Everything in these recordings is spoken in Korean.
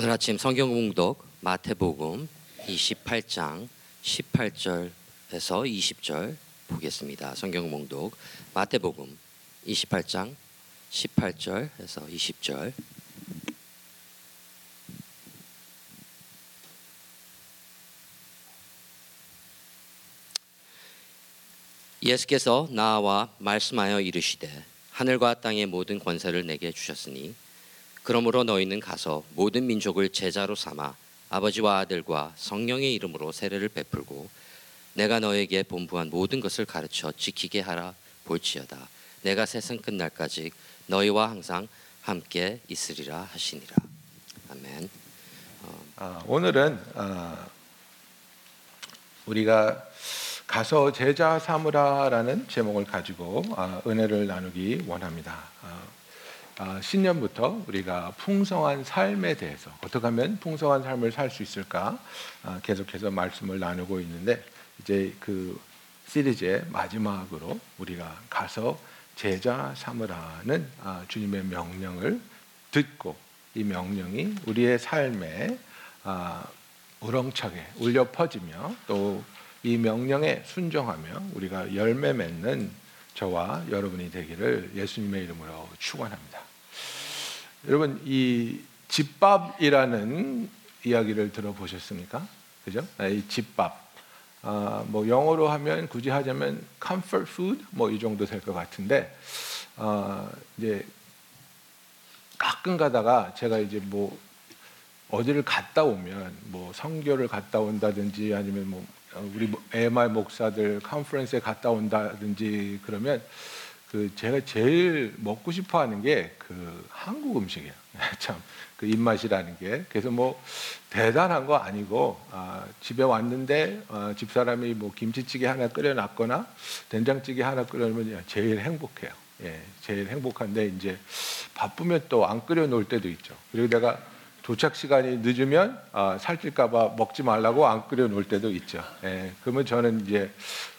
오늘 아침 성경 공독 마태복음 28장 18절에서 20절 보겠습니다. 성경 공독 마태복음 28장 18절에서 20절 예수께서 나와 말씀하여 이르시되 하늘과 땅의 모든 권세를 내게 주셨으니 그러므로 너희는 가서 모든 민족을 제자로 삼아 아버지와 아들과 성령의 이름으로 세례를 베풀고 내가 너에게 본부한 모든 것을 가르쳐 지키게 하라 볼지어다 내가 세상 끝날까지 너희와 항상 함께 있으리라 하시니라 아멘. 아, 오늘은 아, 우리가 가서 제자 삼으라라는 제목을 가지고 아, 은혜를 나누기 원합니다. 아, 아, 신년부터 우리가 풍성한 삶에 대해서 어떻게 하면 풍성한 삶을 살 수 있을까 아, 계속해서 말씀을 나누고 있는데 이제 그 시리즈의 마지막으로 우리가 가서 제자 삼으라는 아, 주님의 명령을 듣고 이 명령이 우리의 삶에 아, 우렁차게 울려 퍼지며 또 이 명령에 순종하며 우리가 열매 맺는 저와 여러분이 되기를 예수님의 이름으로 축원합니다. 여러분 이 집밥이라는 이야기를 들어보셨습니까? 그죠? 아, 이 집밥. 아, 뭐 영어로 하면 굳이 하자면 comfort food 뭐 이 정도 될 것 같은데 아, 이제 가끔 가다가 제가 이제 뭐 어디를 갔다 오면 뭐 성교를 갔다 온다든지 아니면 뭐 우리 MR 목사들 컨퍼런스에 갔다 온다든지 그러면 그 제가 제일 먹고 싶어 하는 게 그 한국 음식이에요. 참그 입맛이라는 게 그래서 뭐 대단한 거 아니고 아, 집에 왔는데 아, 집 사람이 뭐 김치찌개 하나 끓여놨거나 된장찌개 하나 끓여놓으면 제일 행복해요. 예, 제일 행복한데 이제 바쁘면 또 안 끓여놓을 때도 있죠. 그리고 내가 도착 시간이 늦으면 아, 살찔까봐 먹지 말라고 안 끓여놓을 때도 있죠. 예, 그러면 저는 이제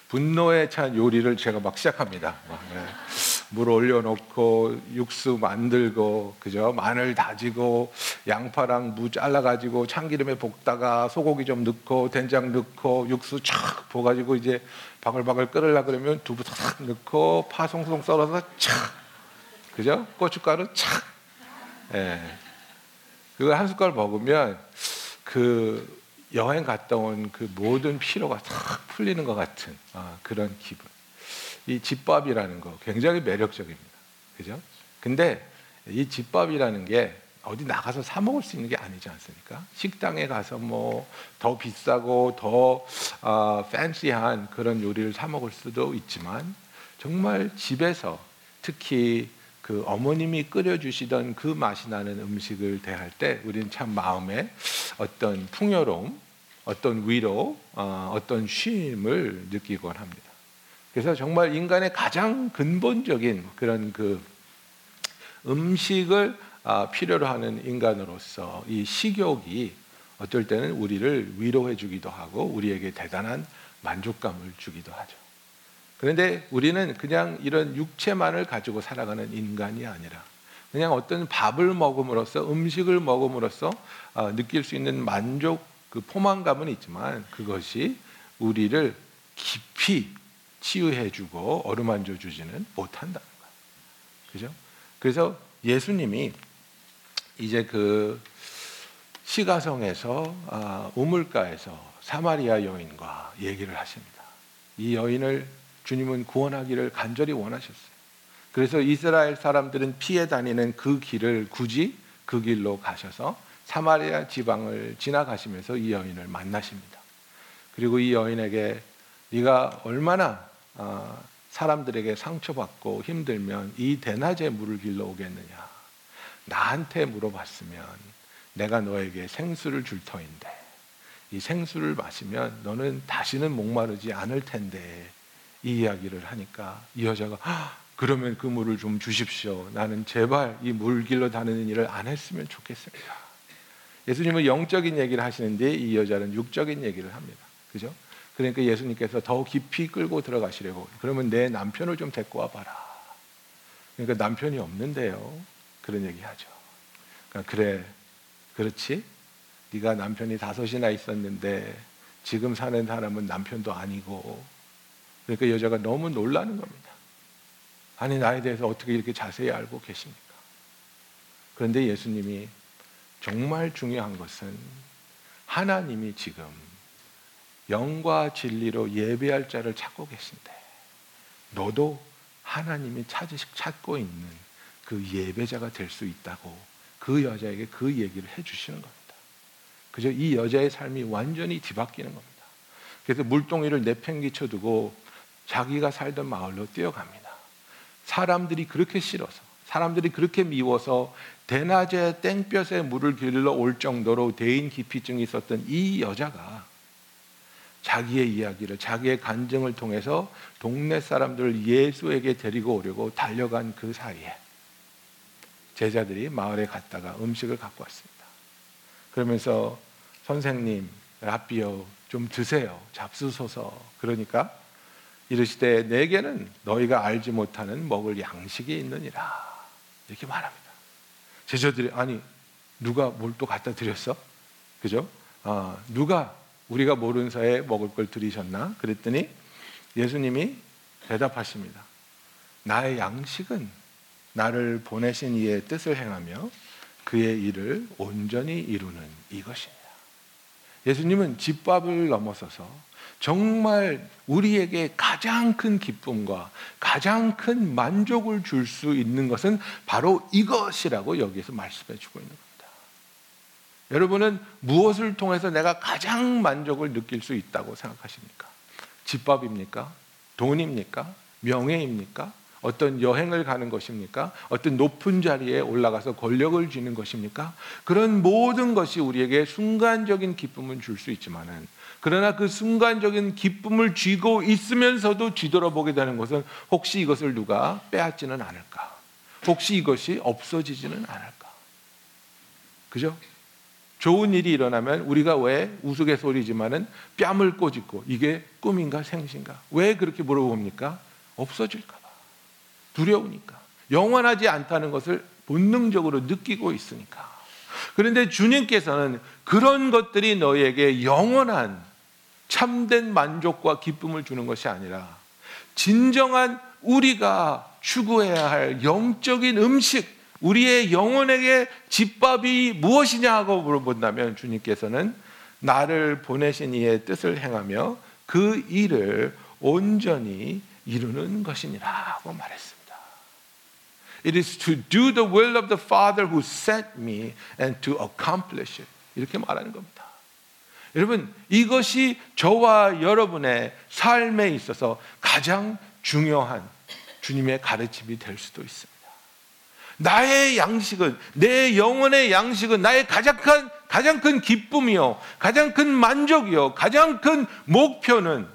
분노에 찬 요리를 제가 막 시작합니다. 막, 예. 물 올려놓고 육수 만들고 그죠 마늘 다지고 양파랑 무 잘라가지고 참기름에 볶다가 소고기 좀 넣고 된장 넣고 육수 촥 부어가지고 이제 바글바글 끓으려 그러면 두부 탁 넣고 파 송송 썰어서 착 그죠 고춧가루 착 예. 그걸 한 숟갈 먹으면 그 여행 갔다 온 그 모든 피로가 탁 풀리는 것 같은 아, 그런 기분. 이 집밥이라는 거 굉장히 매력적입니다. 그죠? 근데 이 집밥이라는 게 어디 나가서 사 먹을 수 있는 게 아니지 않습니까? 식당에 가서 뭐 더 비싸고 더 어, 팬시한 그런 요리를 사 먹을 수도 있지만 정말 집에서 특히 그 어머님이 끓여주시던 그 맛이 나는 음식을 대할 때 우리는 참 마음에 어떤 풍요로움, 어떤 위로, 어, 어떤 쉼을 느끼곤 합니다. 그래서 정말 인간의 가장 근본적인 그런 그 음식을 아, 필요로 하는 인간으로서 이 식욕이 어떨 때는 우리를 위로해 주기도 하고 우리에게 대단한 만족감을 주기도 하죠. 그런데 우리는 그냥 이런 육체만을 가지고 살아가는 인간이 아니라 그냥 어떤 밥을 먹음으로써 음식을 먹음으로써 아, 느낄 수 있는 만족 그 포만감은 있지만 그것이 우리를 깊이 치유해주고 어루만져 주지는 못한다는 거예요. 그죠? 그래서 예수님이 이제 그 시가성에서 아, 우물가에서 사마리아 여인과 얘기를 하십니다. 이 여인을 주님은 구원하기를 간절히 원하셨어요. 그래서 이스라엘 사람들은 피해 다니는 그 길을 굳이 그 길로 가셔서 사마리아 지방을 지나가시면서 이 여인을 만나십니다. 그리고 이 여인에게 네가 얼마나 어, 사람들에게 상처받고 힘들면 이 대낮에 물을 길러 오겠느냐? 나한테 물어봤으면 내가 너에게 생수를 줄 터인데 이 생수를 마시면 너는 다시는 목마르지 않을 텐데 이 이야기를 하니까 이 여자가 그러면 그 물을 좀 주십시오. 나는 제발 이 물 길러 다니는 일을 안 했으면 좋겠습니다. 예수님은 영적인 얘기를 하시는데 이 여자는 육적인 얘기를 합니다. 그죠? 그러니까 예수님께서 더 깊이 끌고 들어가시려고 그러면 내 남편을 좀 데리고 와봐라. 그러니까 남편이 없는데요. 그런 얘기하죠. 그러니까 그래 그렇지? 네가 남편이 다섯이나 있었는데 지금 사는 사람은 남편도 아니고 그러니까 여자가 너무 놀라는 겁니다. 아니 나에 대해서 어떻게 이렇게 자세히 알고 계십니까? 그런데 예수님이 정말 중요한 것은 하나님이 지금 영과 진리로 예배할 자를 찾고 계신데 너도 하나님이 찾으시 찾고 있는 그 예배자가 될 수 있다고 그 여자에게 그 얘기를 해 주시는 겁니다. 그저 이 여자의 삶이 완전히 뒤바뀌는 겁니다. 그래서 물동이를 내팽개쳐 두고 자기가 살던 마을로 뛰어갑니다. 사람들이 그렇게 싫어서, 사람들이 그렇게 미워서 대낮에 땡볕에 물을 길러 올 정도로 대인 기피증이 있었던 이 여자가 자기의 이야기를, 자기의 간증을 통해서 동네 사람들을 예수에게 데리고 오려고 달려간 그 사이에 제자들이 마을에 갔다가 음식을 갖고 왔습니다. 그러면서 선생님, 라비요, 좀 드세요. 잡수소서. 그러니까 이르시되 내게는 너희가 알지 못하는 먹을 양식이 있느니라. 이렇게 말합니다. 제자들이 아니 누가 뭘 또 갖다 드렸어? 그죠? 아, 누가 우리가 모르는 사이에 먹을 걸 드리셨나? 그랬더니 예수님이 대답하십니다. 나의 양식은 나를 보내신 이의 뜻을 행하며 그의 일을 온전히 이루는 이것입니다. 예수님은 집밥을 넘어서서 정말 우리에게 가장 큰 기쁨과 가장 큰 만족을 줄 수 있는 것은 바로 이것이라고 여기에서 말씀해 주고 있는 겁니다. 여러분은 무엇을 통해서 내가 가장 만족을 느낄 수 있다고 생각하십니까? 집밥입니까? 돈입니까? 명예입니까? 어떤 여행을 가는 것입니까? 어떤 높은 자리에 올라가서 권력을 쥐는 것입니까? 그런 모든 것이 우리에게 순간적인 기쁨을 줄 수 있지만은 그러나 그 순간적인 기쁨을 쥐고 있으면서도 뒤돌아보게 되는 것은 혹시 이것을 누가 빼앗지는 않을까? 혹시 이것이 없어지지는 않을까? 그죠? 좋은 일이 일어나면 우리가 왜 우스갯소리지만은 뺨을 꼬집고 이게 꿈인가 생신가? 왜 그렇게 물어봅니까? 없어질까 봐. 두려우니까. 영원하지 않다는 것을 본능적으로 느끼고 있으니까. 그런데 주님께서는 그런 것들이 너희에게 영원한 참된 만족과 기쁨을 주는 것이 아니라 진정한 우리가 추구해야 할 영적인 음식, 우리의 영혼에게 집밥이 무엇이냐 하고 물어본다면 주님께서는 나를 보내신 이의 뜻을 행하며 그 일을 온전히 이루는 것이니라고 말했습니다. It is to do the will of the Father who sent me and to accomplish it. 이렇게 말하는 겁니다. 여러분, 이것이 저와 여러분의 삶에 있어서 가장 중요한 주님의 가르침이 될 수도 있습니다. 나의 양식은, 내 영혼의 양식은 나의 가장 큰, 가장 큰 기쁨이요, 가장 큰 만족이요, 가장 큰 목표는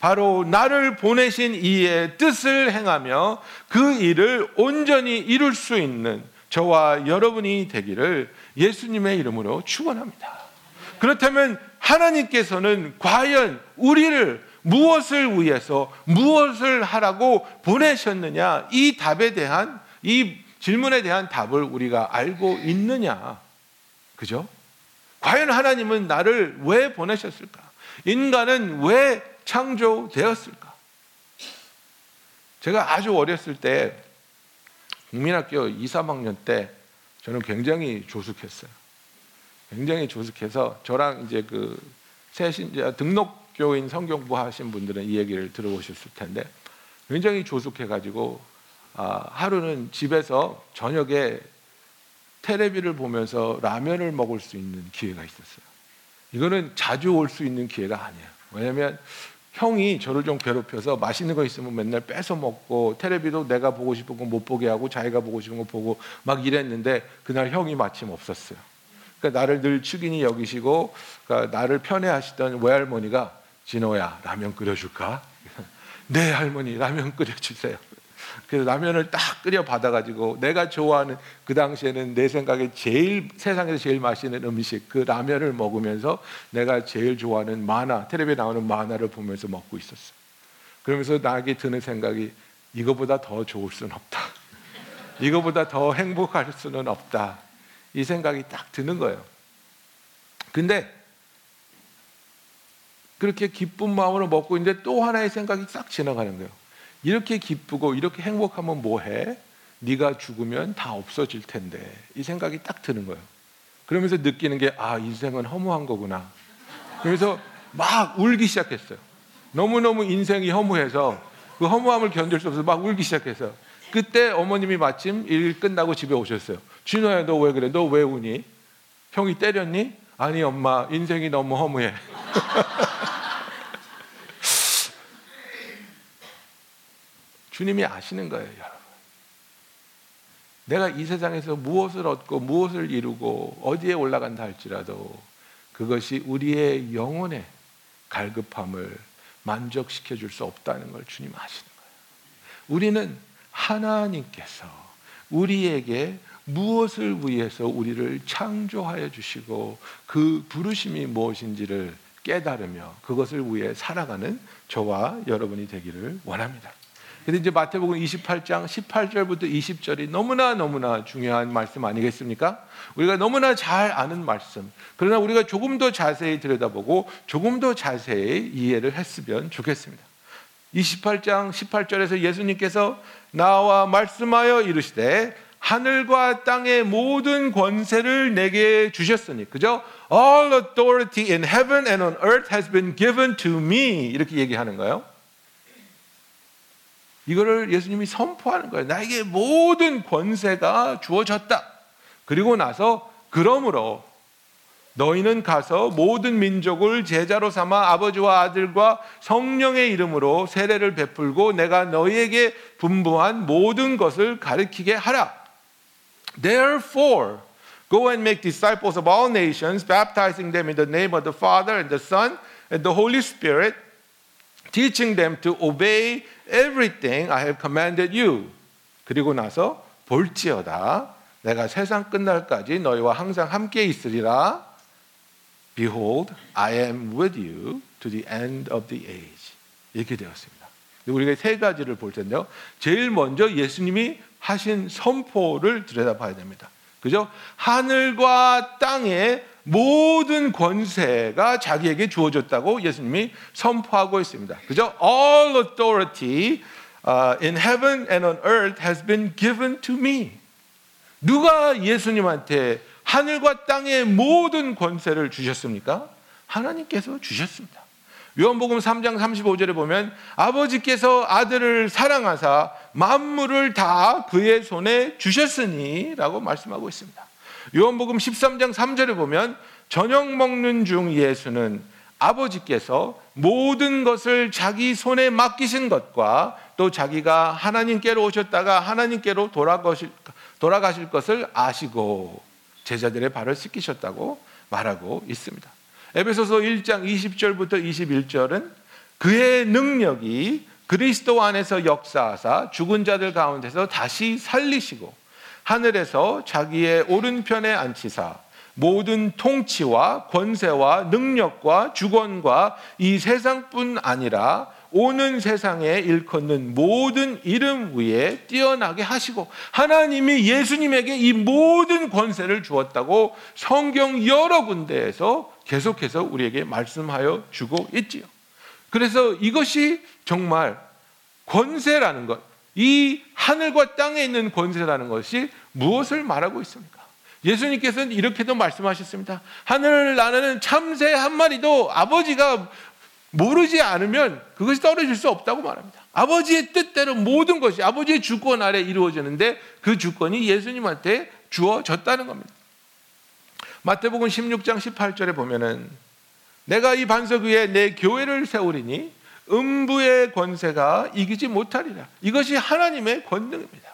바로 나를 보내신 이의 뜻을 행하며 그 일을 온전히 이룰 수 있는 저와 여러분이 되기를 예수님의 이름으로 축원합니다. 그렇다면 하나님께서는 과연 우리를 무엇을 위해서 무엇을 하라고 보내셨느냐 이 답에 대한 이 질문에 대한 답을 우리가 알고 있느냐 그죠? 과연 하나님은 나를 왜 보내셨을까? 인간은 왜 창조되었을까? 제가 아주 어렸을 때 국민학교 2, 3학년 때 저는 굉장히 조숙했어요. 굉장히 조숙해서 저랑 이제 그 새신자 등록 교인 성경부 하신 분들은 이 얘기를 들어보셨을 텐데 굉장히 조숙해 가지고 아, 하루는 집에서 저녁에 테레비를 보면서 라면을 먹을 수 있는 기회가 있었어요. 이거는 자주 올 수 있는 기회가 아니에요. 왜냐하면 형이 저를 좀 괴롭혀서 맛있는 거 있으면 맨날 뺏어 먹고 테레비도 내가 보고 싶은 거 못 보게 하고 자기가 보고 싶은 거 보고 막 이랬는데 그날 형이 마침 없었어요. 그러니까 나를 늘 축인이 여기시고 그러니까 나를 편애하시던 외할머니가 진호야 라면 끓여줄까? 네 할머니 라면 끓여주세요. 그래서 라면을 딱 끓여 받아가지고 내가 좋아하는 그 당시에는 내 생각에 제일 세상에서 제일 맛있는 음식 그 라면을 먹으면서 내가 제일 좋아하는 만화 텔레비에 나오는 만화를 보면서 먹고 있었어. 그러면서 나에게 드는 생각이 이거보다 더 좋을 수는 없다. 이거보다 더 행복할 수는 없다. 이 생각이 딱 드는 거예요. 근데 그렇게 기쁜 마음으로 먹고 있는데 또 하나의 생각이 싹 지나가는 거예요. 이렇게 기쁘고 이렇게 행복하면 뭐 해? 네가 죽으면 다 없어질 텐데 이 생각이 딱 드는 거예요. 그러면서 느끼는 게 아 인생은 허무한 거구나. 그래서 막 울기 시작했어요. 너무 너무 인생이 허무해서 그 허무함을 견딜 수 없어서 막 울기 시작했어요. 그때 어머님이 마침 일 끝나고 집에 오셨어요. 준호야 너 왜 그래? 너 왜 우니? 형이 때렸니? 아니 엄마 인생이 너무 허무해. 주님이 아시는 거예요, 여러분. 내가 이 세상에서 무엇을 얻고 무엇을 이루고 어디에 올라간다 할지라도 그것이 우리의 영혼의 갈급함을 만족시켜 줄 수 없다는 걸 주님 아시는 거예요. 우리는 하나님께서 우리에게 무엇을 위해서 우리를 창조하여 주시고 그 부르심이 무엇인지를 깨달으며 그것을 위해 살아가는 저와 여러분이 되기를 원합니다. 근데 이제 마태복음 28장 18절부터 20절이 너무나 너무나 중요한 말씀 아니겠습니까? 우리가 너무나 잘 아는 말씀. 그러나 우리가 조금 더 자세히 들여다보고 조금 더 자세히 이해를 했으면 좋겠습니다. 28장 18절에서 예수님께서 나와 말씀하여 이르시되 하늘과 땅의 모든 권세를 내게 주셨으니 그죠? All authority in heaven and on earth has been given to me 이렇게 얘기하는 거예요. 이거를 예수님이 선포하는 거예요. 나에게 모든 권세가 주어졌다. 그리고 나서 그러므로 너희는 가서 모든 민족을 제자로 삼아 아버지와 아들과 성령의 이름으로 세례를 베풀고 내가 너희에게 분부한 모든 것을 가르치게 하라. Therefore, go and make disciples of all nations, baptizing them in the name of the Father and the Son and the Holy Spirit, teaching them to obey everything I have commanded you. 그리고 나서 볼지어다 내가 세상 끝날까지 너희와 항상 함께 있으리라. Behold, I am with you to the end of the age. 이렇게 되었습니다. 우리가 세 가지를 볼 텐데요. 제일 먼저 예수님이 하신 선포를 들여다봐야 됩니다. 그죠? 하늘과 땅의 모든 권세가 자기에게 주어졌다고 예수님이 선포하고 있습니다. 그죠? All authority uh, in heaven and on earth has been given to me. 누가 예수님한테 하늘과 땅의 모든 권세를 주셨습니까? 하나님께서 주셨습니다. 요한복음 3장 35절에 보면 아버지께서 아들을 사랑하사 만물을 다 그의 손에 주셨으니라고 말씀하고 있습니다. 요한복음 13장 3절에 보면 저녁 먹는 중 예수는 아버지께서 모든 것을 자기 손에 맡기신 것과 또 자기가 하나님께로 오셨다가 하나님께로 돌아가실, 돌아가실 것을 아시고 제자들의 발을 씻기셨다고 말하고 있습니다. 에베소서 1장 20절부터 21절은 그의 능력이 그리스도 안에서 역사하사 죽은 자들 가운데서 다시 살리시고 하늘에서 자기의 오른편에 앉히사 모든 통치와 권세와 능력과 주권과 이 세상뿐 아니라 오는 세상에 일컫는 모든 이름 위에 뛰어나게 하시고 하나님이 예수님에게 이 모든 권세를 주었다고 성경 여러 군데에서 계속해서 우리에게 말씀하여 주고 있지요. 그래서 이것이 정말 권세라는 것, 이 하늘과 땅에 있는 권세라는 것이 무엇을 말하고 있습니까? 예수님께서는 이렇게도 말씀하셨습니다. 하늘을 나는 참새 한 마리도 아버지가 모르지 않으면 그것이 떨어질 수 없다고 말합니다. 아버지의 뜻대로 모든 것이 아버지의 주권 아래 이루어지는데 그 주권이 예수님한테 주어졌다는 겁니다. 마태복음 16장 18절에 보면은 내가 이 반석 위에 내 교회를 세우리니 음부의 권세가 이기지 못하리라. 이것이 하나님의 권능입니다.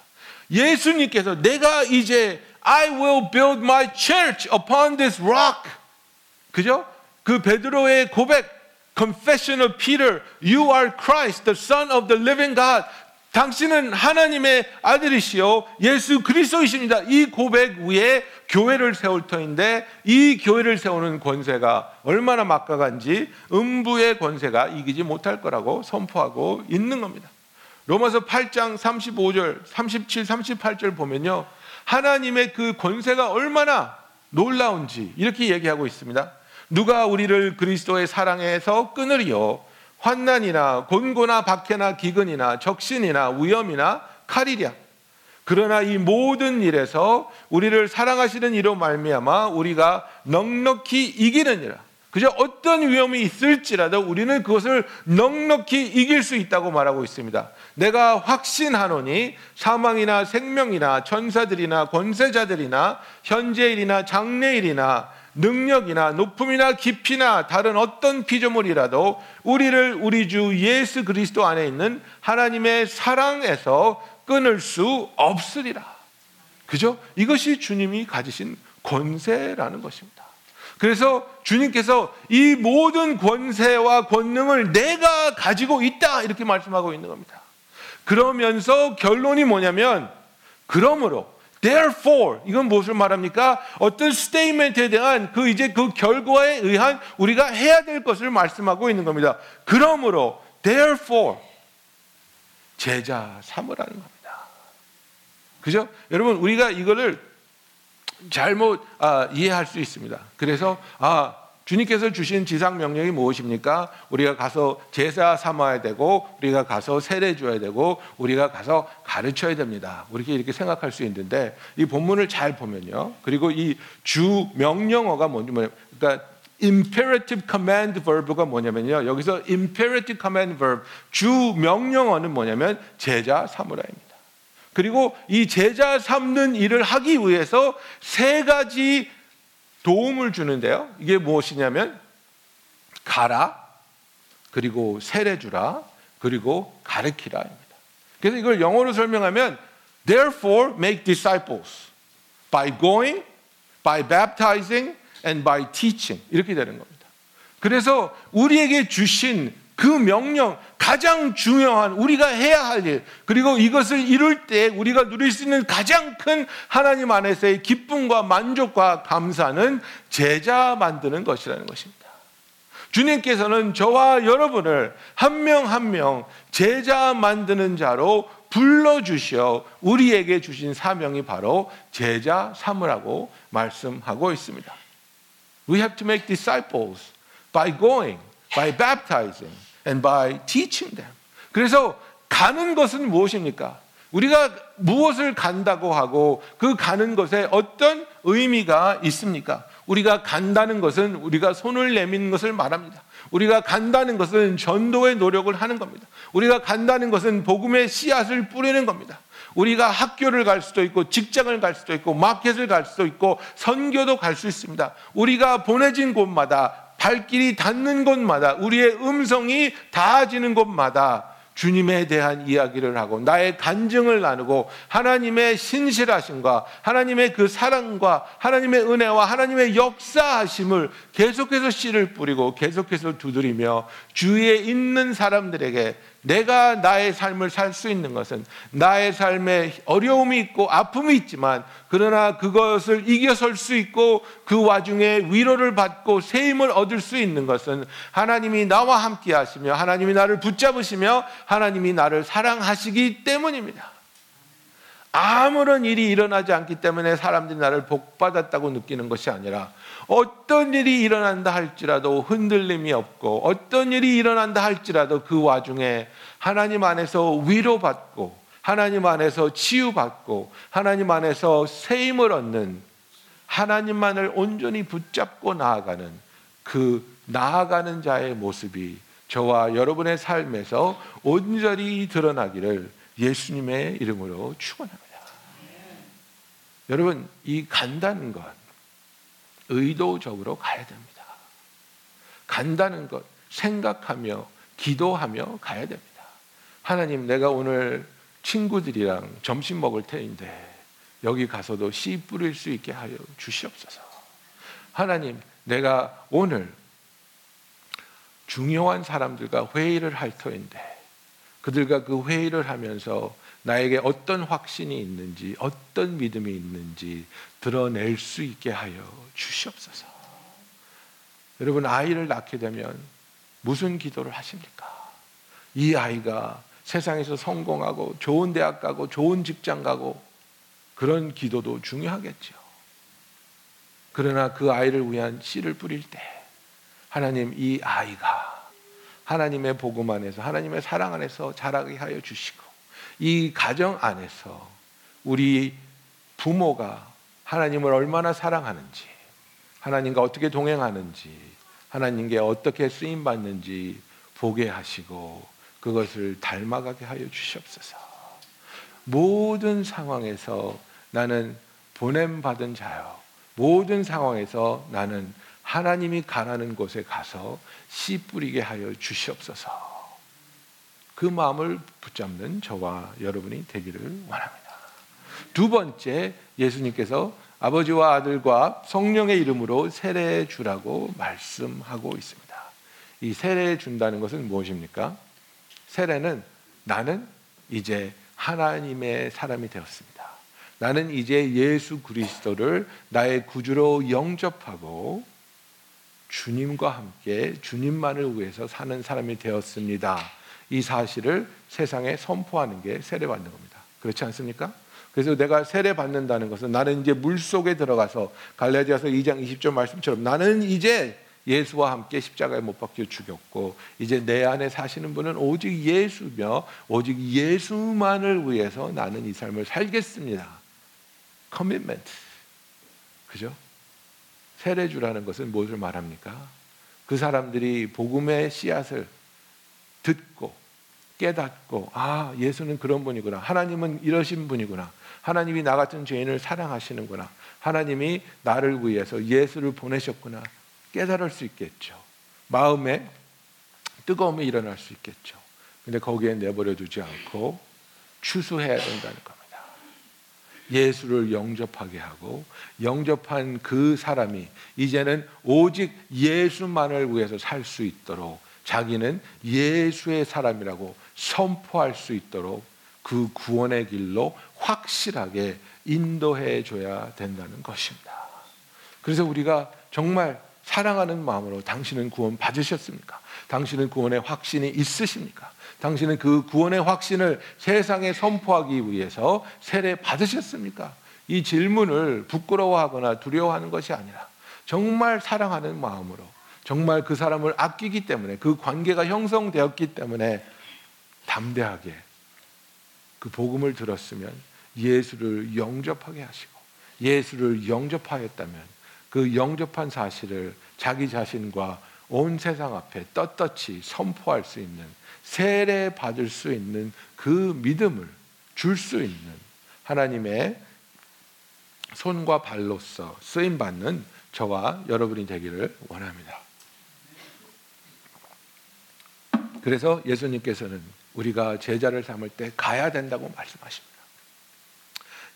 예수님께서 내가 이제 I will build my church upon this rock. 그죠? 그 베드로의 고백 confession of Peter, you are Christ, the son of the living God. 당신은 하나님의 아들이시요 예수 그리스도이십니다. 이 고백 위에 교회를 세울 터인데 이 교회를 세우는 권세가 얼마나 막강한지 음부의 권세가 이기지 못할 거라고 선포하고 있는 겁니다. 로마서 8장 35절, 37, 38절 보면요. 하나님의 그 권세가 얼마나 놀라운지 이렇게 얘기하고 있습니다. 누가 우리를 그리스도의 사랑에서 끊으리요 환난이나 곤고나 박해나 기근이나 적신이나 위험이나 칼이랴 그러나 이 모든 일에서 우리를 사랑하시는 이로 말미암아 우리가 넉넉히 이기느니라. 그저 어떤 위험이 있을지라도 우리는 그것을 넉넉히 이길 수 있다고 말하고 있습니다. 내가 확신하노니 사망이나 생명이나 천사들이나 권세자들이나 현재일이나 장래일이나 능력이나 높음이나 깊이나 다른 어떤 피조물이라도 우리를 우리 주 예수 그리스도 안에 있는 하나님의 사랑에서 끊을 수 없으리라. 그죠? 이것이 주님이 가지신 권세라는 것입니다. 그래서 주님께서 이 모든 권세와 권능을 내가 가지고 있다 이렇게 말씀하고 있는 겁니다. 그러면서 결론이 뭐냐면 그러므로 therefore 이건 무엇을 말합니까? 어떤 스테이먼트에 대한 그 이제 그 결과에 의한 우리가 해야 될 것을 말씀하고 있는 겁니다. 그러므로 therefore 제자 삼으라는 겁니다. 그죠? 여러분 우리가 이거를 잘못 아, 이해할 수 있습니다. 그래서 아 주님께서 주신 지상 명령이 무엇입니까? 우리가 가서 제사 삼아야 되고 우리가 가서 세례 줘야 되고 우리가 가서 가르쳐야 됩니다. 우리가 이렇게 생각할 수 있는데 이 본문을 잘 보면요. 그리고 이 주 명령어가 뭔지 뭐냐 그러니까 imperative command verb가 뭐냐면요. 여기서 imperative command verb 주 명령어는 뭐냐면 제자 사무라입니다. 그리고 이 제자 삼는 일을 하기 위해서 세 가지 도움을 주는데요. 이게 무엇이냐면 가라, 그리고 세례 주라, 그리고 가르키라입니다. 그래서 이걸 영어로 설명하면 therefore make disciples by going, by baptizing and by teaching 이렇게 되는 겁니다. 그래서 우리에게 주신 그 명령 가장 중요한 우리가 해야 할 일, 그리고 이것을 이룰 때 우리가 누릴 수 있는 가장 큰 하나님 안에서의 기쁨과 만족과 감사는 제자 만드는 것이라는 것입니다. 주님께서는 저와 여러분을 한 명 한 명 제자 만드는 자로 불러주셔 우리에게 주신 사명이 바로 제자 삼으라고 말씀하고 있습니다. We have to make disciples by going, by baptizing, and by teaching them. 그래서 가는 것은 무엇입니까? 우리가 무엇을 간다고 하고 그 가는 것에 어떤 의미가 있습니까? 우리가 간다는 것은 우리가 손을 내미는 것을 말합니다. 우리가 간다는 것은 전도의 노력을 하는 겁니다. 우리가 간다는 것은 복음의 씨앗을 뿌리는 겁니다. 우리가 학교를 갈 수도 있고 직장을 갈 수도 있고 마켓을 갈 수도 있고 선교도 갈 수 있습니다. 우리가 보내진 곳마다 발길이 닿는 곳마다 우리의 음성이 닿아지는 곳마다 주님에 대한 이야기를 하고 나의 간증을 나누고 하나님의 신실하심과 하나님의 그 사랑과 하나님의 은혜와 하나님의 역사하심을 계속해서 씨를 뿌리고 계속해서 두드리며 주위에 있는 사람들에게 내가 나의 삶을 살 수 있는 것은 나의 삶에 어려움이 있고 아픔이 있지만 그러나 그것을 이겨설 수 있고 그 와중에 위로를 받고 새 힘을 얻을 수 있는 것은 하나님이 나와 함께 하시며 하나님이 나를 붙잡으시며 하나님이 나를 사랑하시기 때문입니다. 아무런 일이 일어나지 않기 때문에 사람들이 나를 복받았다고 느끼는 것이 아니라 어떤 일이 일어난다 할지라도 흔들림이 없고 어떤 일이 일어난다 할지라도 그 와중에 하나님 안에서 위로받고 하나님 안에서 치유받고 하나님 안에서 새 힘을 얻는 하나님만을 온전히 붙잡고 나아가는 그 나아가는 자의 모습이 저와 여러분의 삶에서 온전히 드러나기를 예수님의 이름으로 축원합니다. 여러분 이 간다는 것 의도적으로 가야 됩니다. 간다는 것 생각하며 기도하며 가야 됩니다. 하나님 내가 오늘 친구들이랑 점심 먹을 테인데 여기 가서도 씨 뿌릴 수 있게 하여 주시옵소서. 하나님 내가 오늘 중요한 사람들과 회의를 할 터인데 그들과 그 회의를 하면서 나에게 어떤 확신이 있는지, 어떤 믿음이 있는지 드러낼 수 있게 하여 주시옵소서. 여러분, 아이를 낳게 되면 무슨 기도를 하십니까? 이 아이가 세상에서 성공하고 좋은 대학 가고 좋은 직장 가고 그런 기도도 중요하겠죠. 그러나 그 아이를 위한 씨를 뿌릴 때 하나님 이 아이가 하나님의 복음 안에서 하나님의 사랑 안에서 자라게 하여 주시고 이 가정 안에서 우리 부모가 하나님을 얼마나 사랑하는지 하나님과 어떻게 동행하는지 하나님께 어떻게 쓰임 받는지 보게 하시고 그것을 닮아가게 하여 주시옵소서. 모든 상황에서 나는 보냄 받은 자요. 모든 상황에서 나는 하나님이 가라는 곳에 가서 씨 뿌리게 하여 주시옵소서. 그 마음을 붙잡는 저와 여러분이 되기를 원합니다. 두 번째 예수님께서 아버지와 아들과 성령의 이름으로 세례 주라고 말씀하고 있습니다. 이 세례 준다는 것은 무엇입니까? 세례는 나는 이제 하나님의 사람이 되었습니다. 나는 이제 예수 그리스도를 나의 구주로 영접하고 주님과 함께 주님만을 위해서 사는 사람이 되었습니다. 이 사실을 세상에 선포하는 게 세례 받는 겁니다. 그렇지 않습니까? 그래서 내가 세례 받는다는 것은 나는 이제 물 속에 들어가서 갈라디아서 2장 20절 말씀처럼 나는 이제 예수와 함께 십자가에 못 박혀 죽였고 이제 내 안에 사시는 분은 오직 예수며 오직 예수만을 위해서 나는 이 삶을 살겠습니다. 커미트먼트. 그죠? 세례주라는 것은 무엇을 말합니까? 그 사람들이 복음의 씨앗을 듣고 깨닫고 아 예수는 그런 분이구나. 하나님은 이러신 분이구나. 하나님이 나 같은 죄인을 사랑하시는구나. 하나님이 나를 위해서 예수를 보내셨구나. 깨달을 수 있겠죠. 마음에 뜨거움이 일어날 수 있겠죠. 근데 거기에 내버려 두지 않고 추수해야 된다는 겁니다. 예수를 영접하게 하고 영접한 그 사람이 이제는 오직 예수만을 위해서 살 수 있도록 자기는 예수의 사람이라고 선포할 수 있도록 그 구원의 길로 확실하게 인도해 줘야 된다는 것입니다. 그래서 우리가 정말 사랑하는 마음으로 당신은 구원 받으셨습니까? 당신은 구원의 확신이 있으십니까? 당신은 그 구원의 확신을 세상에 선포하기 위해서 세례 받으셨습니까? 이 질문을 부끄러워하거나 두려워하는 것이 아니라 정말 사랑하는 마음으로 정말 그 사람을 아끼기 때문에 그 관계가 형성되었기 때문에 담대하게 그 복음을 들었으면 예수를 영접하게 하시고 예수를 영접하였다면 그 영접한 사실을 자기 자신과 온 세상 앞에 떳떳이 선포할 수 있는 세례 받을 수 있는 그 믿음을 줄 수 있는 하나님의 손과 발로서 쓰임 받는 저와 여러분이 되기를 원합니다. 그래서 예수님께서는 우리가 제자를 삼을 때 가야 된다고 말씀하십니다.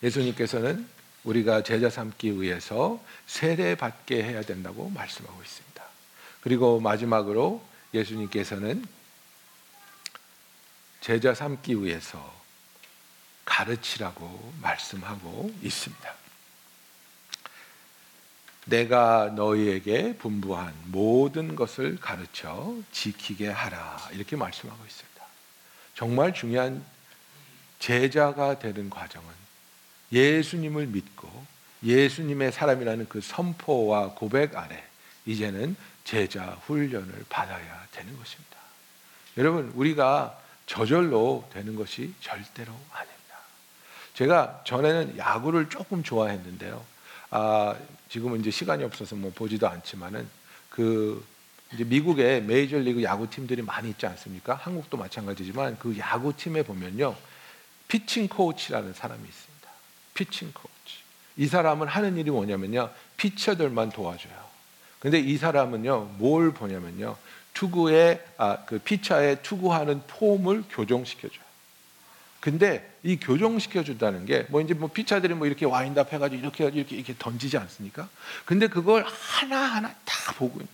예수님께서는 우리가 제자 삼기 위해서 세례 받게 해야 된다고 말씀하고 있습니다. 그리고 마지막으로 예수님께서는 제자 삼기 위해서 가르치라고 말씀하고 있습니다. 내가 너희에게 분부한 모든 것을 가르쳐 지키게 하라. 이렇게 말씀하고 있습니다. 정말 중요한 제자가 되는 과정은 예수님을 믿고 예수님의 사람이라는 그 선포와 고백 아래 이제는 제자 훈련을 받아야 되는 것입니다. 여러분, 우리가 저절로 되는 것이 절대로 아닙니다. 제가 전에는 야구를 조금 좋아했는데요. 아, 지금은 이제 시간이 없어서 뭐 보지도 않지만은 그 이제 미국에 메이저리그 야구 팀들이 많이 있지 않습니까? 한국도 마찬가지지만 그 야구 팀에 보면요. 피칭 코치라는 사람이 있습니다. 피칭 코치. 이 사람은 하는 일이 뭐냐면요. 피처들만 도와줘요. 근데 이 사람은요. 뭘 보냐면요. 투구의 아, 그 피처에 투구하는 폼을 교정시켜 줘요. 근데 이 교정시켜 준다는 게 뭐 이제 뭐 피차들이 뭐 이렇게 와인답 해가지고 이렇게 이렇게 이렇게 던지지 않습니까? 근데 그걸 하나 하나 다 보고 있는.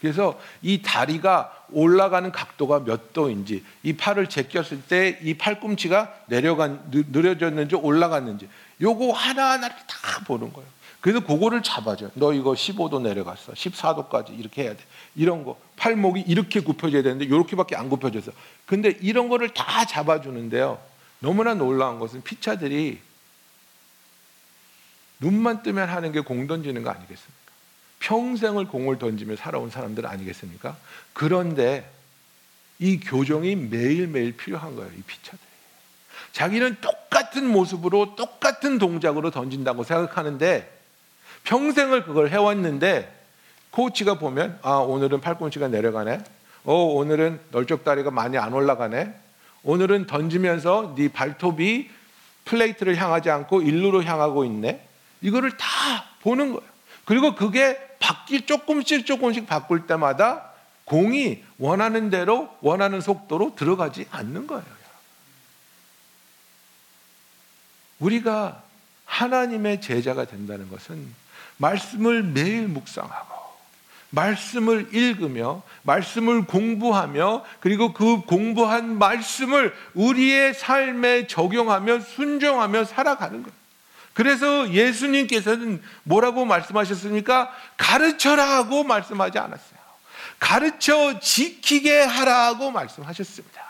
그래서 이 다리가 올라가는 각도가 몇 도인지, 이 팔을 제꼈을 때 이 팔꿈치가 내려간 느려졌는지 올라갔는지, 요거 하나 하나를 다 보는 거예요. 그래서 그거를 잡아줘. 너 이거 15도 내려갔어. 14도까지 이렇게 해야 돼. 이런 거. 팔목이 이렇게 굽혀져야 되는데 이렇게밖에 안 굽혀져서. 근데 이런 거를 다 잡아주는데요. 너무나 놀라운 것은 피차들이 눈만 뜨면 하는 게 공 던지는 거 아니겠습니까? 평생을 공을 던지며 살아온 사람들 아니겠습니까? 그런데 이 교정이 매일매일 필요한 거예요. 이 피처들이. 자기는 똑같은 모습으로 똑같은 동작으로 던진다고 생각하는데 평생을 그걸 해왔는데 코치가 보면 아 오늘은 팔꿈치가 내려가네. 어 오늘은 널쩍다리가 많이 안 올라가네. 오늘은 던지면서 네 발톱이 플레이트를 향하지 않고 일루로 향하고 있네. 이거를 다 보는 거예요. 그리고 그게 바뀔 조금씩 조금씩 바꿀 때마다 공이 원하는 대로 원하는 속도로 들어가지 않는 거예요. 우리가 하나님의 제자가 된다는 것은 말씀을 매일 묵상하고 말씀을 읽으며 말씀을 공부하며 그리고 그 공부한 말씀을 우리의 삶에 적용하며 순종하며 살아가는 거예요. 그래서 예수님께서는 뭐라고 말씀하셨습니까? 가르쳐라 하고 말씀하지 않았어요. 가르쳐 지키게 하라고 말씀하셨습니다.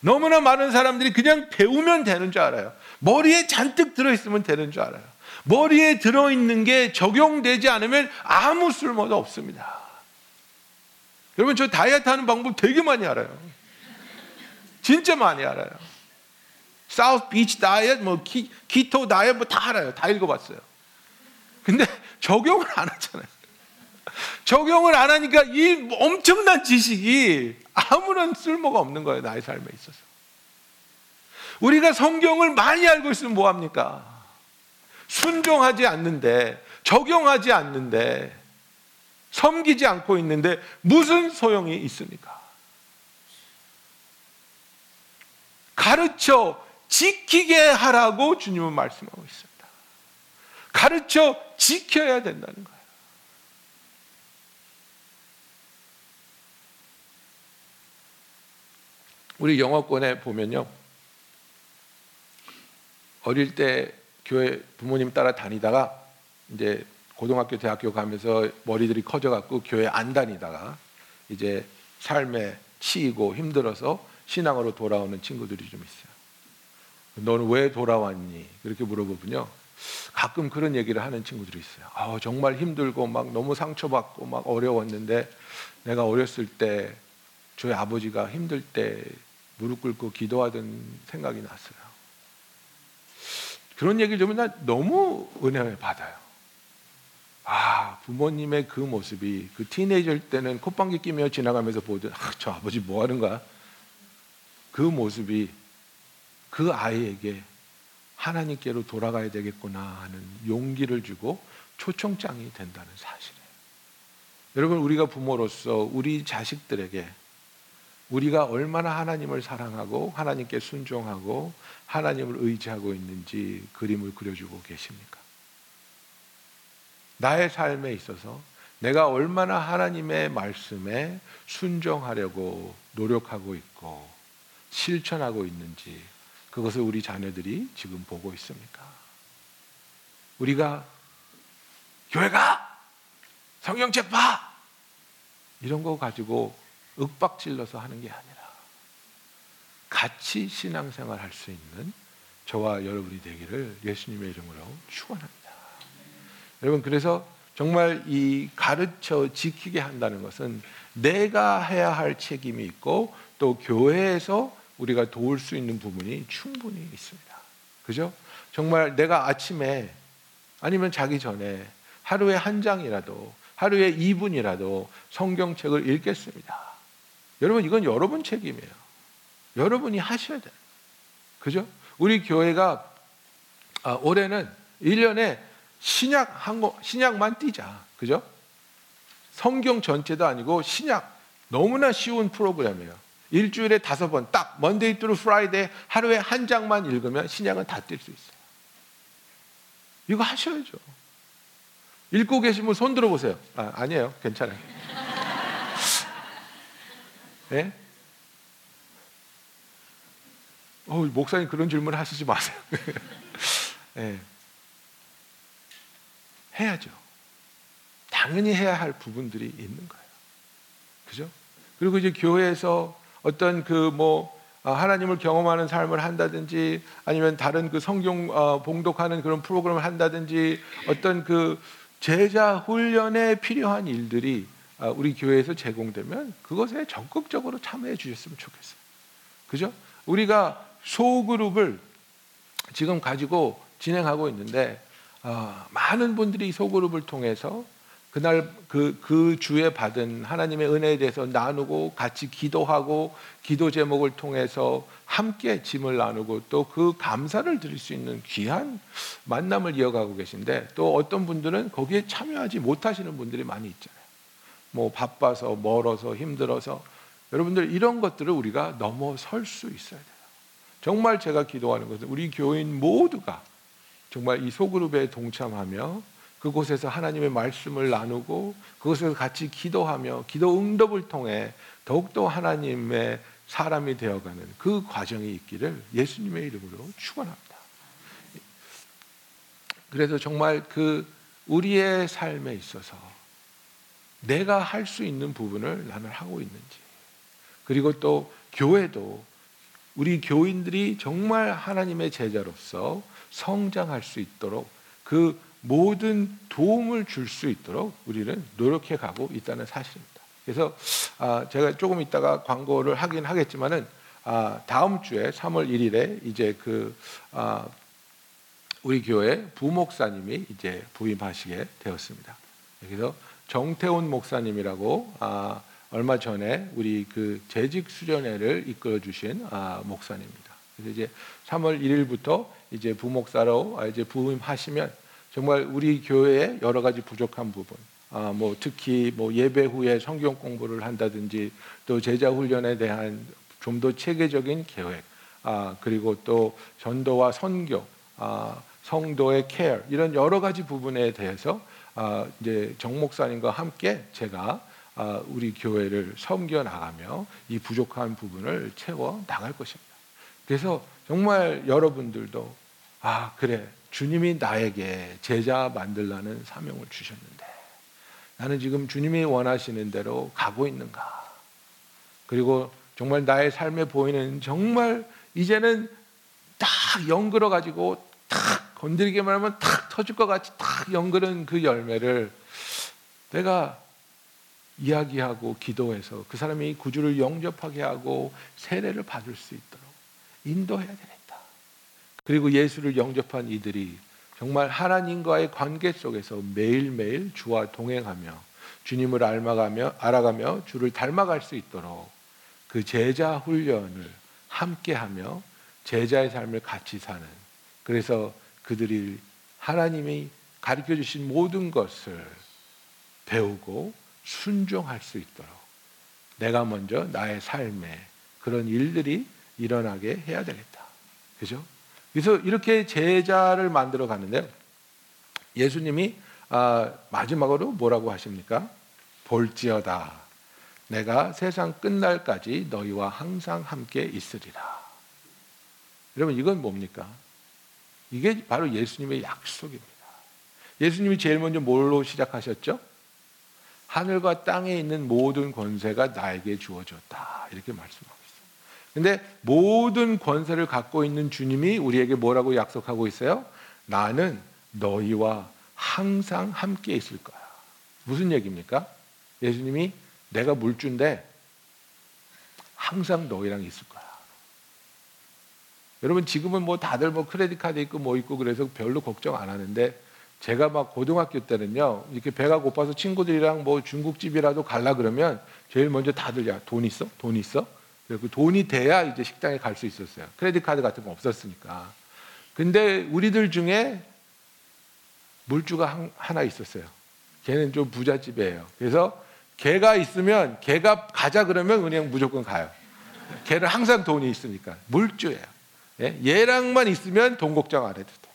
너무나 많은 사람들이 그냥 배우면 되는 줄 알아요. 머리에 잔뜩 들어있으면 되는 줄 알아요. 머리에 들어있는 게 적용되지 않으면 아무 쓸모도 없습니다. 여러분, 저 다이어트 하는 방법 되게 많이 알아요. 진짜 많이 알아요. 사우스 비치 다이어트, 뭐, 키, 키토 다이어트 뭐 다 알아요. 다 읽어봤어요. 근데 적용을 안 하잖아요. 적용을 안 하니까 이 엄청난 지식이 아무런 쓸모가 없는 거예요. 나의 삶에 있어서. 우리가 성경을 많이 알고 있으면 뭐합니까? 순종하지 않는데, 적용하지 않는데, 섬기지 않고 있는데 무슨 소용이 있습니까? 가르쳐 지키게 하라고 주님은 말씀하고 있습니다. 가르쳐 지켜야 된다는 거예요. 우리 영어권에 보면요. 어릴 때 교회 부모님 따라 다니다가 이제 고등학교, 대학교 가면서 머리들이 커져 갖고 교회 안 다니다가 이제 삶에 치이고 힘들어서 신앙으로 돌아오는 친구들이 좀 있어요. 너는 왜 돌아왔니? 그렇게 물어보면요. 가끔 그런 얘기를 하는 친구들이 있어요. 아, 정말 힘들고 막 너무 상처받고 막 어려웠는데 내가 어렸을 때 저희 아버지가 힘들 때 무릎 꿇고 기도하던 생각이 났어요. 그런 얘기를 들으면 나 너무 은혜 받아요. 아, 부모님의 그 모습이 그 티네이저 때는 콧방귀 끼며 지나가면서 보던 아, 저 아버지 뭐 하는 거야? 그 모습이 그 아이에게 하나님께로 돌아가야 되겠구나 하는 용기를 주고 초청장이 된다는 사실이에요. 여러분, 우리가 부모로서 우리 자식들에게 우리가 얼마나 하나님을 사랑하고 하나님께 순종하고 하나님을 의지하고 있는지 그림을 그려주고 계십니까? 나의 삶에 있어서 내가 얼마나 하나님의 말씀에 순종하려고 노력하고 있고 실천하고 있는지 그것을 우리 자녀들이 지금 보고 있습니까? 우리가 교회가 성경책 봐 이런 거 가지고 윽박질러서 하는 게 아니라 같이 신앙생활 할 수 있는 저와 여러분이 되기를 예수님의 이름으로 축원합니다. 여러분 그래서 정말 이 가르쳐 지키게 한다는 것은 내가 해야 할 책임이 있고 또 교회에서 우리가 도울 수 있는 부분이 충분히 있습니다. 그죠? 정말 내가 아침에 아니면 자기 전에 하루에 한 장이라도 하루에 2분이라도 성경책을 읽겠습니다. 여러분 이건 여러분 책임이에요. 여러분이 하셔야 돼요. 그죠? 우리 교회가 아, 올해는 1년에 신약 한 거, 신약만 떼자. 그죠? 성경 전체도 아니고 신약 너무나 쉬운 프로그램이에요. 일주일에 다섯 번, 딱 Monday through Friday 하루에 한 장만 읽으면 신약은 다 뗄 수 있어요. 이거 하셔야죠. 읽고 계시면 손 들어보세요. 아, 아니에요. 괜찮아요. 예? 어, 목사님 그런 질문 하시지 마세요. 예. 해야죠. 당연히 해야 할 부분들이 있는 거예요. 그죠? 그리고 이제 교회에서 어떤 그 뭐 하나님을 경험하는 삶을 한다든지 아니면 다른 그 성경 어, 봉독하는 그런 프로그램을 한다든지 어떤 그 제자 훈련에 필요한 일들이 아, 우리 교회에서 제공되면 그것에 적극적으로 참여해 주셨으면 좋겠어요. 그죠? 우리가 소그룹을 지금 가지고 진행하고 있는데 어, 많은 분들이 소그룹을 통해서 그날 그, 그 주에 받은 하나님의 은혜에 대해서 나누고 같이 기도하고 기도 제목을 통해서 함께 짐을 나누고 또 그 감사를 드릴 수 있는 귀한 만남을 이어가고 계신데 또 어떤 분들은 거기에 참여하지 못하시는 분들이 많이 있잖아요. 뭐 바빠서 멀어서 힘들어서 여러분들 이런 것들을 우리가 넘어설 수 있어야 돼요. 정말 제가 기도하는 것은 우리 교인 모두가 정말 이 소그룹에 동참하며 그곳에서 하나님의 말씀을 나누고 그곳에서 같이 기도하며 기도 응답을 통해 더욱더 하나님의 사람이 되어가는 그 과정이 있기를 예수님의 이름으로 축원합니다. 그래서 정말 그 우리의 삶에 있어서 내가 할 수 있는 부분을 나는 하고 있는지 그리고 또 교회도 우리 교인들이 정말 하나님의 제자로서 성장할 수 있도록 그 모든 도움을 줄 수 있도록 우리는 노력해 가고 있다는 사실입니다. 그래서 아, 제가 조금 있다가 광고를 하긴 하겠지만은 아, 다음 주에 3월 1일에 이제 그 아, 우리 교회 부목사님이 이제 부임하시게 되었습니다. 그래서 정태훈 목사님이라고 아, 얼마 전에 우리 그 재직 수련회를 이끌어 주신 아, 목사님입니다. 그래서 이제 3월 1일부터 이제 부목사로 아, 이제 부임하시면 정말 우리 교회의 여러 가지 부족한 부분, 아, 뭐 특히 뭐 예배 후에 성경 공부를 한다든지 또 제자 훈련에 대한 좀 더 체계적인 계획, 아, 그리고 또 전도와 선교, 아, 성도의 케어 이런 여러 가지 부분에 대해서 아, 이제 정 목사님과 함께 제가 아, 우리 교회를 섬겨 나가며 이 부족한 부분을 채워 나갈 것입니다. 그래서 정말 여러분들도 아 그래 주님이 나에게 제자 만들라는 사명을 주셨는데 나는 지금 주님이 원하시는 대로 가고 있는가? 그리고 정말 나의 삶에 보이는 정말 이제는 딱 연그러 가지고 탁 건드리기만 하면 탁 터질 것 같이 탁 연그른 그 열매를 내가 이야기하고 기도해서 그 사람이 구주를 영접하게 하고 세례를 받을 수 있도록 인도해야 되겠다. 그리고 예수를 영접한 이들이 정말 하나님과의 관계 속에서 매일매일 주와 동행하며 주님을 알아가며, 알아가며 주를 닮아갈 수 있도록 그 제자 훈련을 함께하며 제자의 삶을 같이 사는 그래서 그들이 하나님이 가르쳐 주신 모든 것을 배우고 순종할 수 있도록 내가 먼저 나의 삶에 그런 일들이 일어나게 해야 되겠다. 그죠? 그래서 이렇게 제자를 만들어 가는데요. 예수님이 아, 마지막으로 뭐라고 하십니까? 볼지어다. 내가 세상 끝날까지 너희와 항상 함께 있으리라. 여러분 이건 뭡니까? 이게 바로 예수님의 약속입니다. 예수님이 제일 먼저 뭘로 시작하셨죠? 하늘과 땅에 있는 모든 권세가 나에게 주어졌다. 이렇게 말씀하고. 근데 모든 권세를 갖고 있는 주님이 우리에게 뭐라고 약속하고 있어요? 나는 너희와 항상 함께 있을 거야. 무슨 얘기입니까? 예수님이 내가 물주인데 항상 너희랑 있을 거야. 여러분 지금은 뭐 다들 뭐 크레딧 카드 있고 뭐 있고 그래서 별로 걱정 안 하는데 제가 막 고등학교 때는요 이렇게 배가 고파서 친구들이랑 뭐 중국집이라도 갈라 그러면 제일 먼저 다들 야 돈 있어 돈 있어 그리고 돈이 돼야 이제 식당에 갈 수 있었어요. 크레딧 카드 같은 거 없었으니까. 근데 우리들 중에 물주가 한, 하나 있었어요. 걔는 좀 부잣집이에요. 그래서 걔가 있으면 걔가 가자 그러면 그냥 무조건 가요. 걔는 항상 돈이 있으니까 물주예요. 예? 얘랑만 있으면 돈 걱정 안 해도 돼.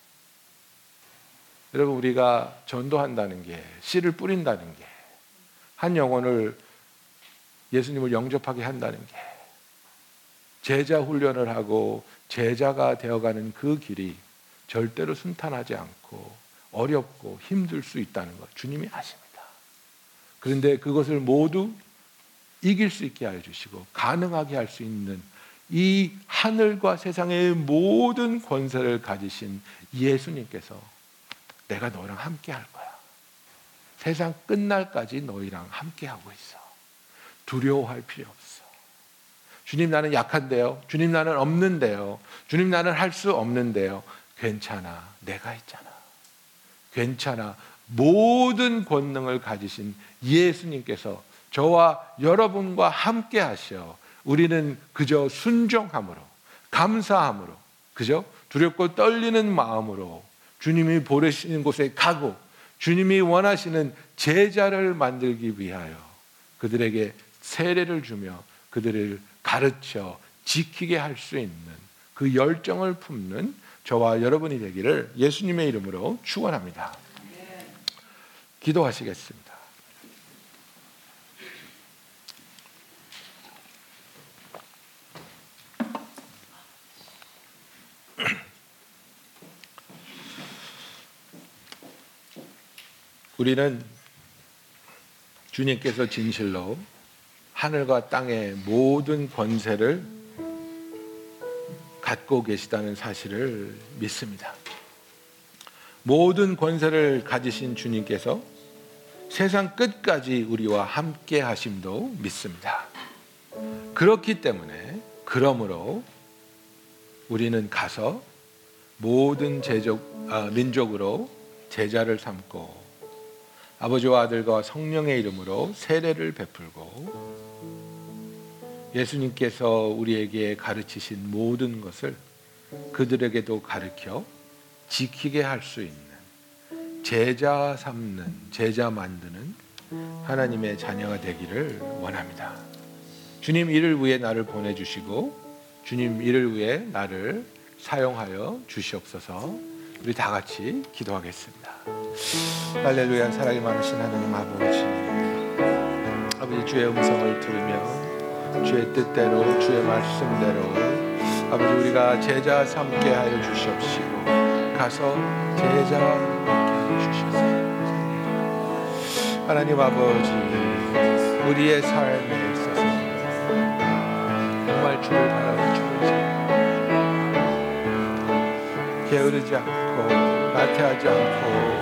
여러분 우리가 전도한다는 게 씨를 뿌린다는 게 한 영혼을 예수님을 영접하게 한다는 게 제자 훈련을 하고 제자가 되어가는 그 길이 절대로 순탄하지 않고 어렵고 힘들 수 있다는 것 주님이 아십니다. 그런데 그것을 모두 이길 수 있게 하여 주시고 가능하게 할 수 있는 이 하늘과 세상의 모든 권세를 가지신 예수님께서 내가 너랑 함께 할 거야. 세상 끝날까지 너희랑 함께 하고 있어. 두려워할 필요 없어. 주님 나는 약한데요. 주님 나는 없는데요. 주님 나는 할 수 없는데요. 괜찮아. 내가 있잖아. 괜찮아. 모든 권능을 가지신 예수님께서 저와 여러분과 함께 하셔. 우리는 그저 순종함으로, 감사함으로, 그저 두렵고 떨리는 마음으로 주님이 보내시는 곳에 가고 주님이 원하시는 제자를 만들기 위하여 그들에게 세례를 주며 그들을 가르쳐 지키게 할 수 있는 그 열정을 품는 저와 여러분이 되기를 예수님의 이름으로 축원합니다. 기도하시겠습니다. 우리는 주님께서 진실로 하늘과 땅의 모든 권세를 갖고 계시다는 사실을 믿습니다. 모든 권세를 가지신 주님께서 세상 끝까지 우리와 함께 하심도 믿습니다. 그렇기 때문에 그러므로 우리는 가서 모든 제족 아, 민족으로 제자를 삼고 아버지와 아들과 성령의 이름으로 세례를 베풀고 예수님께서 우리에게 가르치신 모든 것을 그들에게도 가르쳐 지키게 할 수 있는 제자 삼는 제자 만드는 하나님의 자녀가 되기를 원합니다. 주님 이를 위해 나를 보내 주시고 주님 이를 위해 나를 사용하여 주시옵소서. 우리 다 같이 기도하겠습니다. 할렐루야 사랑이 많으신 하나님 아버지 아버지 주의 음성을 들으며 주의 뜻대로 주의 말씀대로. 아버지 우리가 제자 삼게 하여 주시옵시고 가서 제자 삼게 주셔서. 하나님 아버지 우리의 삶에 있어서 정말 주를 바라는 주를 게으르지 않고 나태하지 않고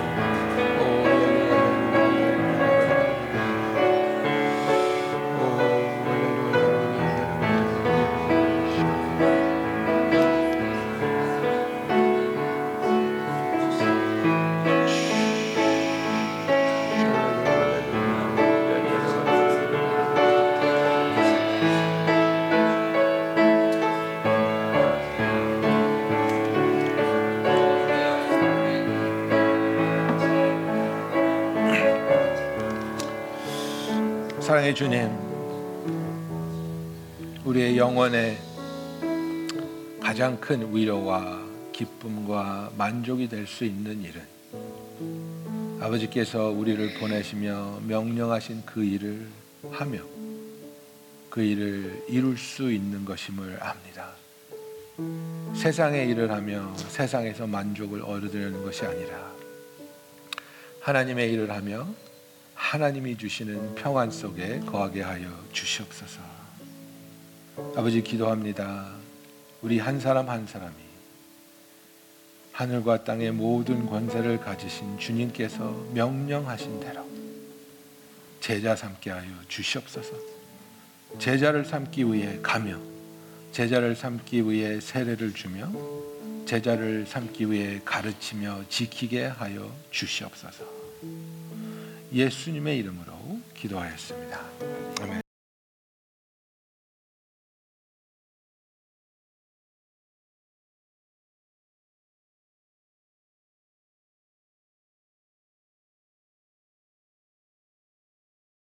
사랑의 주님, 우리의 영혼에 가장 큰 위로와 기쁨과 만족이 될 수 있는 일은 아버지께서 우리를 보내시며 명령하신 그 일을 하며 그 일을 이룰 수 있는 것임을 압니다. 세상의 일을 하며 세상에서 만족을 얻으려는 것이 아니라 하나님의 일을 하며 하나님이 주시는 평안 속에 거하게 하여 주시옵소서. 아버지 기도합니다. 우리 한 사람 한 사람이 하늘과 땅의 모든 권세를 가지신 주님께서 명령하신 대로 제자 삼게 하여 주시옵소서. 제자를 삼기 위해 가며 제자를 삼기 위해 세례를 주며 제자를 삼기 위해 가르치며 지키게 하여 주시옵소서. 예수님의 이름으로 기도하였습니다. 아멘.